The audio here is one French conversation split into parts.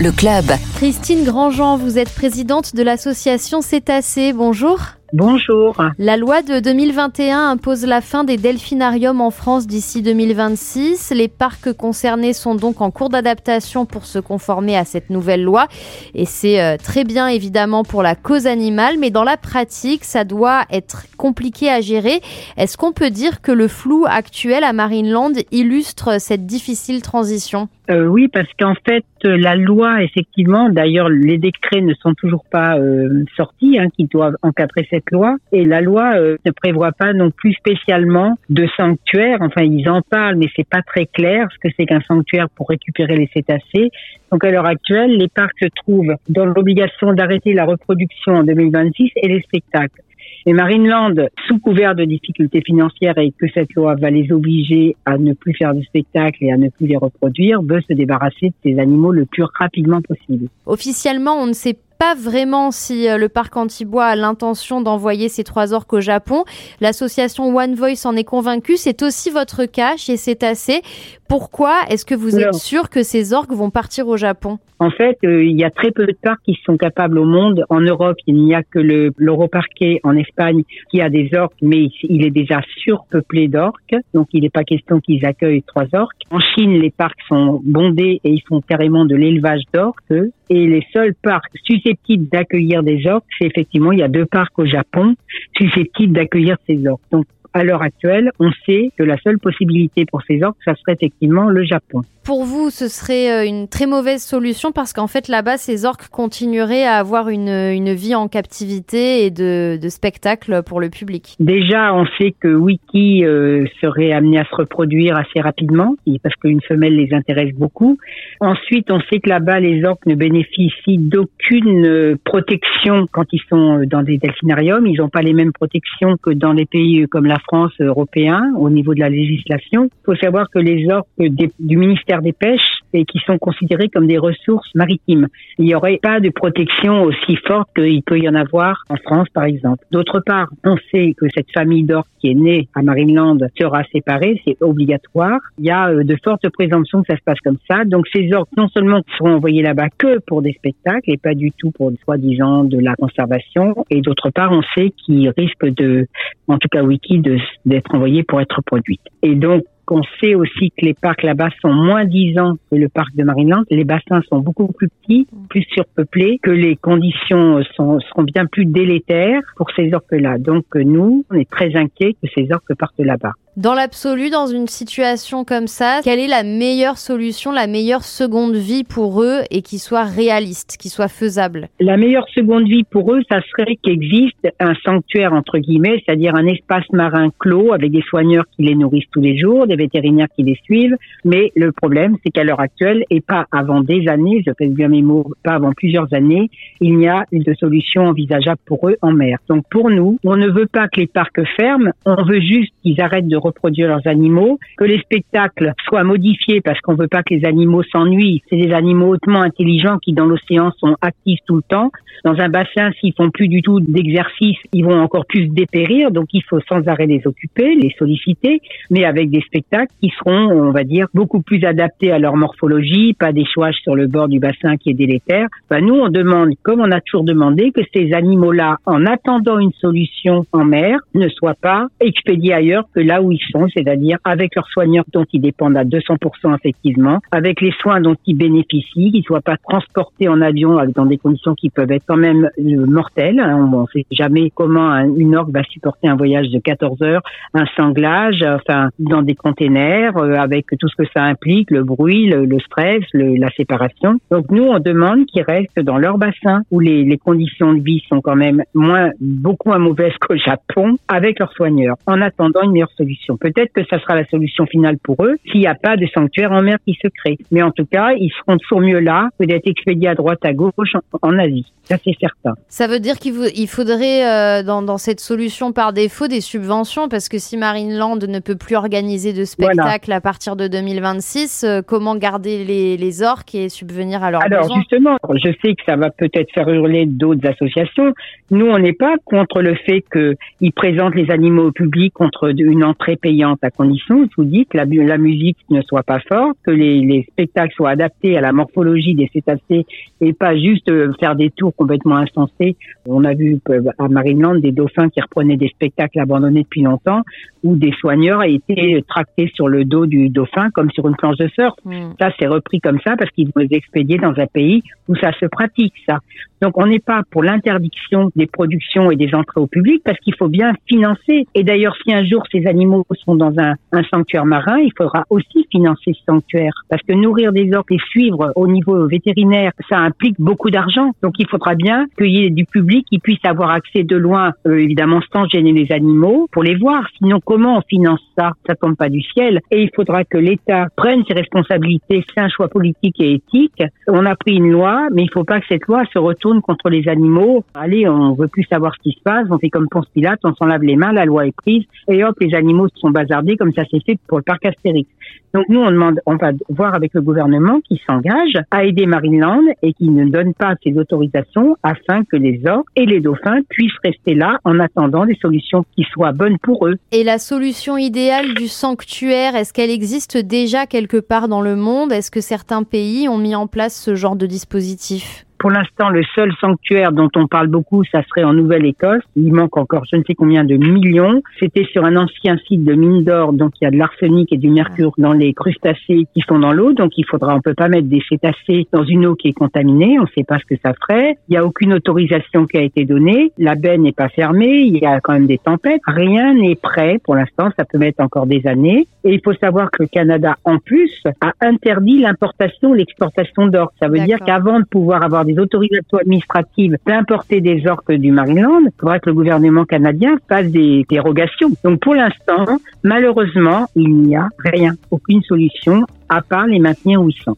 Le club. Christine Grandjean, vous êtes présidente de l'association Cétacé. Bonjour. Bonjour. La loi de 2021 impose la fin des delphinariums en France d'ici 2026. Les parcs concernés sont donc en cours d'adaptation pour se conformer à cette nouvelle loi. Et c'est euh, très bien évidemment pour la cause animale, mais dans la pratique, ça doit être compliqué à gérer. Est-ce qu'on peut dire que le flou actuel à Marineland illustre cette difficile transition? Euh, Oui, parce qu'en fait, la loi, effectivement, d'ailleurs, les décrets ne sont toujours pas euh, sortis, hein, qui doivent encadrer cette loi. Et la loi euh, ne prévoit pas non plus spécialement de sanctuaire. Enfin, ils en parlent, mais c'est pas très clair ce que c'est qu'un sanctuaire pour récupérer les cétacés. Donc, à l'heure actuelle, les parcs se trouvent dans l'obligation d'arrêter la reproduction en 2026 et les spectacles. Et Marineland, sous couvert de difficultés financières et que cette loi va les obliger à ne plus faire de spectacles et à ne plus les reproduire, veut se débarrasser de ces animaux le plus rapidement possible. Officiellement, on ne sait pas vraiment si euh, le parc Antibois a l'intention d'envoyer ces trois orques au Japon. L'association One Voice en est convaincue. C'est aussi votre cas chez Cétacé. Pourquoi est-ce que vous êtes sûr que ces orques vont partir au Japon? En fait, euh, il y a très peu de parcs qui sont capables au monde. En Europe, il n'y a que le l'Europarquet en Espagne qui a des orques, mais il est déjà surpeuplé d'orques. Donc, il n'est pas question qu'ils accueillent trois orques. En Chine, les parcs sont bondés et ils font carrément de l'élevage d'orques. Et les seuls parcs susceptibles d'accueillir des orques, c'est effectivement, il y a deux parcs au Japon susceptibles d'accueillir ces orques. Donc, à l'heure actuelle, on sait que la seule possibilité pour ces orques, ça serait effectivement le Japon. Pour vous, ce serait euh, une très mauvaise solution parce qu'en fait, là-bas, ces orques continueraient à avoir une, une vie en captivité et de, de, spectacle pour le public. Déjà, on sait que Wiki euh, serait amené à se reproduire assez rapidement parce qu'une femelle les intéresse beaucoup. Ensuite, on sait que là-bas, les orques ne bénéficient d'aucune euh, protection quand ils sont dans des delphinariums. Ils n'ont pas les mêmes protections que dans les pays comme la France européen au niveau de la législation. Il faut savoir que les orques du ministère des pêches et qui sont considérés comme des ressources maritimes. Il n'y aurait pas de protection aussi forte qu'il peut y en avoir en France, par exemple. D'autre part, on sait que cette famille d'orques qui est née à Marineland sera séparée, c'est obligatoire. Il y a euh, de fortes présomptions que ça se passe comme ça. Donc ces orques, non seulement seront envoyés là-bas que pour des spectacles et pas du tout pour, soi-disant, de la conservation. Et d'autre part, on sait qu'ils risquent de, en tout cas Wiki, d'être envoyés pour être produits. Et donc, on sait aussi que les parcs là-bas sont moins disants que le parc de Marineland. Les bassins sont beaucoup plus petits, plus surpeuplés, que les conditions sont, bien plus délétères pour ces orques-là. Donc nous, on est très inquiets que ces orques partent là-bas. Dans l'absolu, dans une situation comme ça, quelle est la meilleure solution, la meilleure seconde vie pour eux et qui soit réaliste, qui soit faisable? La meilleure seconde vie pour eux, ça serait qu'existe un sanctuaire entre guillemets, c'est-à-dire un espace marin clos avec des soigneurs qui les nourrissent tous les jours, des vétérinaires qui les suivent. Mais le problème, c'est qu'à l'heure actuelle, et pas avant des années, je pèse bien mes mots, pas avant plusieurs années, il n'y a de solution envisageable pour eux en mer. Donc pour nous, on ne veut pas que les parcs ferment, on veut juste qu'ils arrêtent de reproduire leurs animaux, que les spectacles soient modifiés parce qu'on veut pas que les animaux s'ennuient. C'est des animaux hautement intelligents qui dans l'océan sont actifs tout le temps. Dans un bassin, s'ils font plus du tout d'exercice, ils vont encore plus dépérir. Donc il faut sans arrêt les occuper, les solliciter, mais avec des spectacles qui seront, on va dire, beaucoup plus adaptés à leur morphologie, pas des chouages sur le bord du bassin qui est délétère. Ben, nous, on demande, comme on a toujours demandé, que ces animaux-là, en attendant une solution en mer, ne soient pas expédiés ailleurs que là où c'est-à-dire avec leurs soigneurs dont ils dépendent à 200% effectivement, avec les soins dont ils bénéficient, qu'ils soient pas transportés en avion dans des conditions qui peuvent être quand même euh, mortelles. Hein. On ne sait jamais comment une orgue va supporter un voyage de 14 heures, un sanglage, enfin dans des containers, euh, avec tout ce que ça implique, le bruit, le, stress, la séparation. Donc nous, on demande qu'ils restent dans leur bassin où les, les conditions de vie sont quand même moins, beaucoup moins mauvaises qu'au Japon, avec leurs soigneurs, en attendant une meilleure solution. Peut-être que ça sera la solution finale pour eux s'il n'y a pas de sanctuaire en mer qui se crée. Mais en tout cas, ils seront toujours mieux là que d'être expédiés à droite à gauche en, Asie. Ça, c'est certain. Ça veut dire qu'il faudrait, euh, dans, cette solution par défaut, des subventions parce que si Marineland ne peut plus organiser de spectacles à partir de 2026, euh, comment garder les, orques et subvenir à leurs Alors, besoins? Alors justement, je sais que ça va peut-être faire hurler d'autres associations. Nous, on n'est pas contre le fait qu'ils présentent les animaux au public contre une entrée très payante à condition, je vous dis, que la, la musique ne soit pas forte, que les, les, spectacles soient adaptés à la morphologie des cétacés et pas juste euh, faire des tours complètement insensés. On a vu euh, à Marineland des dauphins qui reprenaient des spectacles abandonnés depuis longtemps où des soigneurs été tractés sur le dos du dauphin comme sur une planche de surf. Hmm. Ça, c'est repris comme ça parce qu'ils vont les expédier dans un pays où ça se pratique, ça. Donc, on n'est pas pour l'interdiction des productions et des entrées au public parce qu'il faut bien financer. Et d'ailleurs, si un jour ces animaux sont dans un, sanctuaire marin, il faudra aussi financer ce sanctuaire parce que nourrir des orques et suivre au niveau vétérinaire, ça implique beaucoup d'argent. Donc, il faudra bien qu'il y ait du public qui puisse avoir accès de loin, euh, évidemment, sans gêner les animaux, pour les voir. Sinon, comment on finance ça? Ça tombe pas du ciel. Et il faudra que l'État prenne ses responsabilités. C'est un choix politique et éthique. On a pris une loi, mais il faut pas que cette loi se retourne contre les animaux. Allez, on veut plus savoir ce qui se passe, on fait comme Ponce Pilate, on s'en lave les mains, la loi est prise, et hop, les animaux sont bazardés comme ça s'est fait pour le parc Astérix. Donc nous, on demande, on va voir avec le gouvernement qui s'engage à aider Marineland et qui ne donne pas ses autorisations afin que les orques et les dauphins puissent rester là en attendant des solutions qui soient bonnes pour eux. Et la solution idéale du sanctuaire, est-ce qu'elle existe déjà quelque part dans le monde? Est-ce que certains pays ont mis en place ce genre de dispositif? Pour l'instant, le seul sanctuaire dont on parle beaucoup, ça serait en Nouvelle-Écosse. Il manque encore je ne sais combien de millions. C'était sur un ancien site de mine d'or, donc il y a de l'arsenic et du mercure dans les crustacés qui sont dans l'eau. Donc il faudra, on peut pas mettre des cétacés dans une eau qui est contaminée. On ne sait pas ce que ça ferait. Il n'y a aucune autorisation qui a été donnée. La baie n'est pas fermée. Il y a quand même des tempêtes. Rien n'est prêt pour l'instant. Ça peut mettre encore des années. Et il faut savoir que le Canada, en plus, a interdit l'importation, l'exportation d'or. Ça veut dire qu'avant de pouvoir avoir des autorisations administratives d'importer des orques du Marineland, il faudra que le gouvernement canadien fasse des dérogations. Donc pour l'instant, malheureusement, il n'y a rien, aucune solution à part les maintenir où ils sont.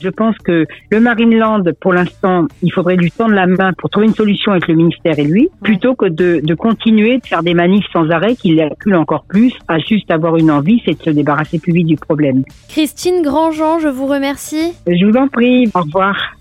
Je pense que le Marineland, pour l'instant, il faudrait lui tendre la main pour trouver une solution avec le ministère et lui, plutôt que de, de, continuer de faire des manifs sans arrêt qui l'acculent encore plus à juste avoir une envie, c'est de se débarrasser plus vite du problème. Christine Grandjean, je vous remercie. Je vous en prie. Au revoir.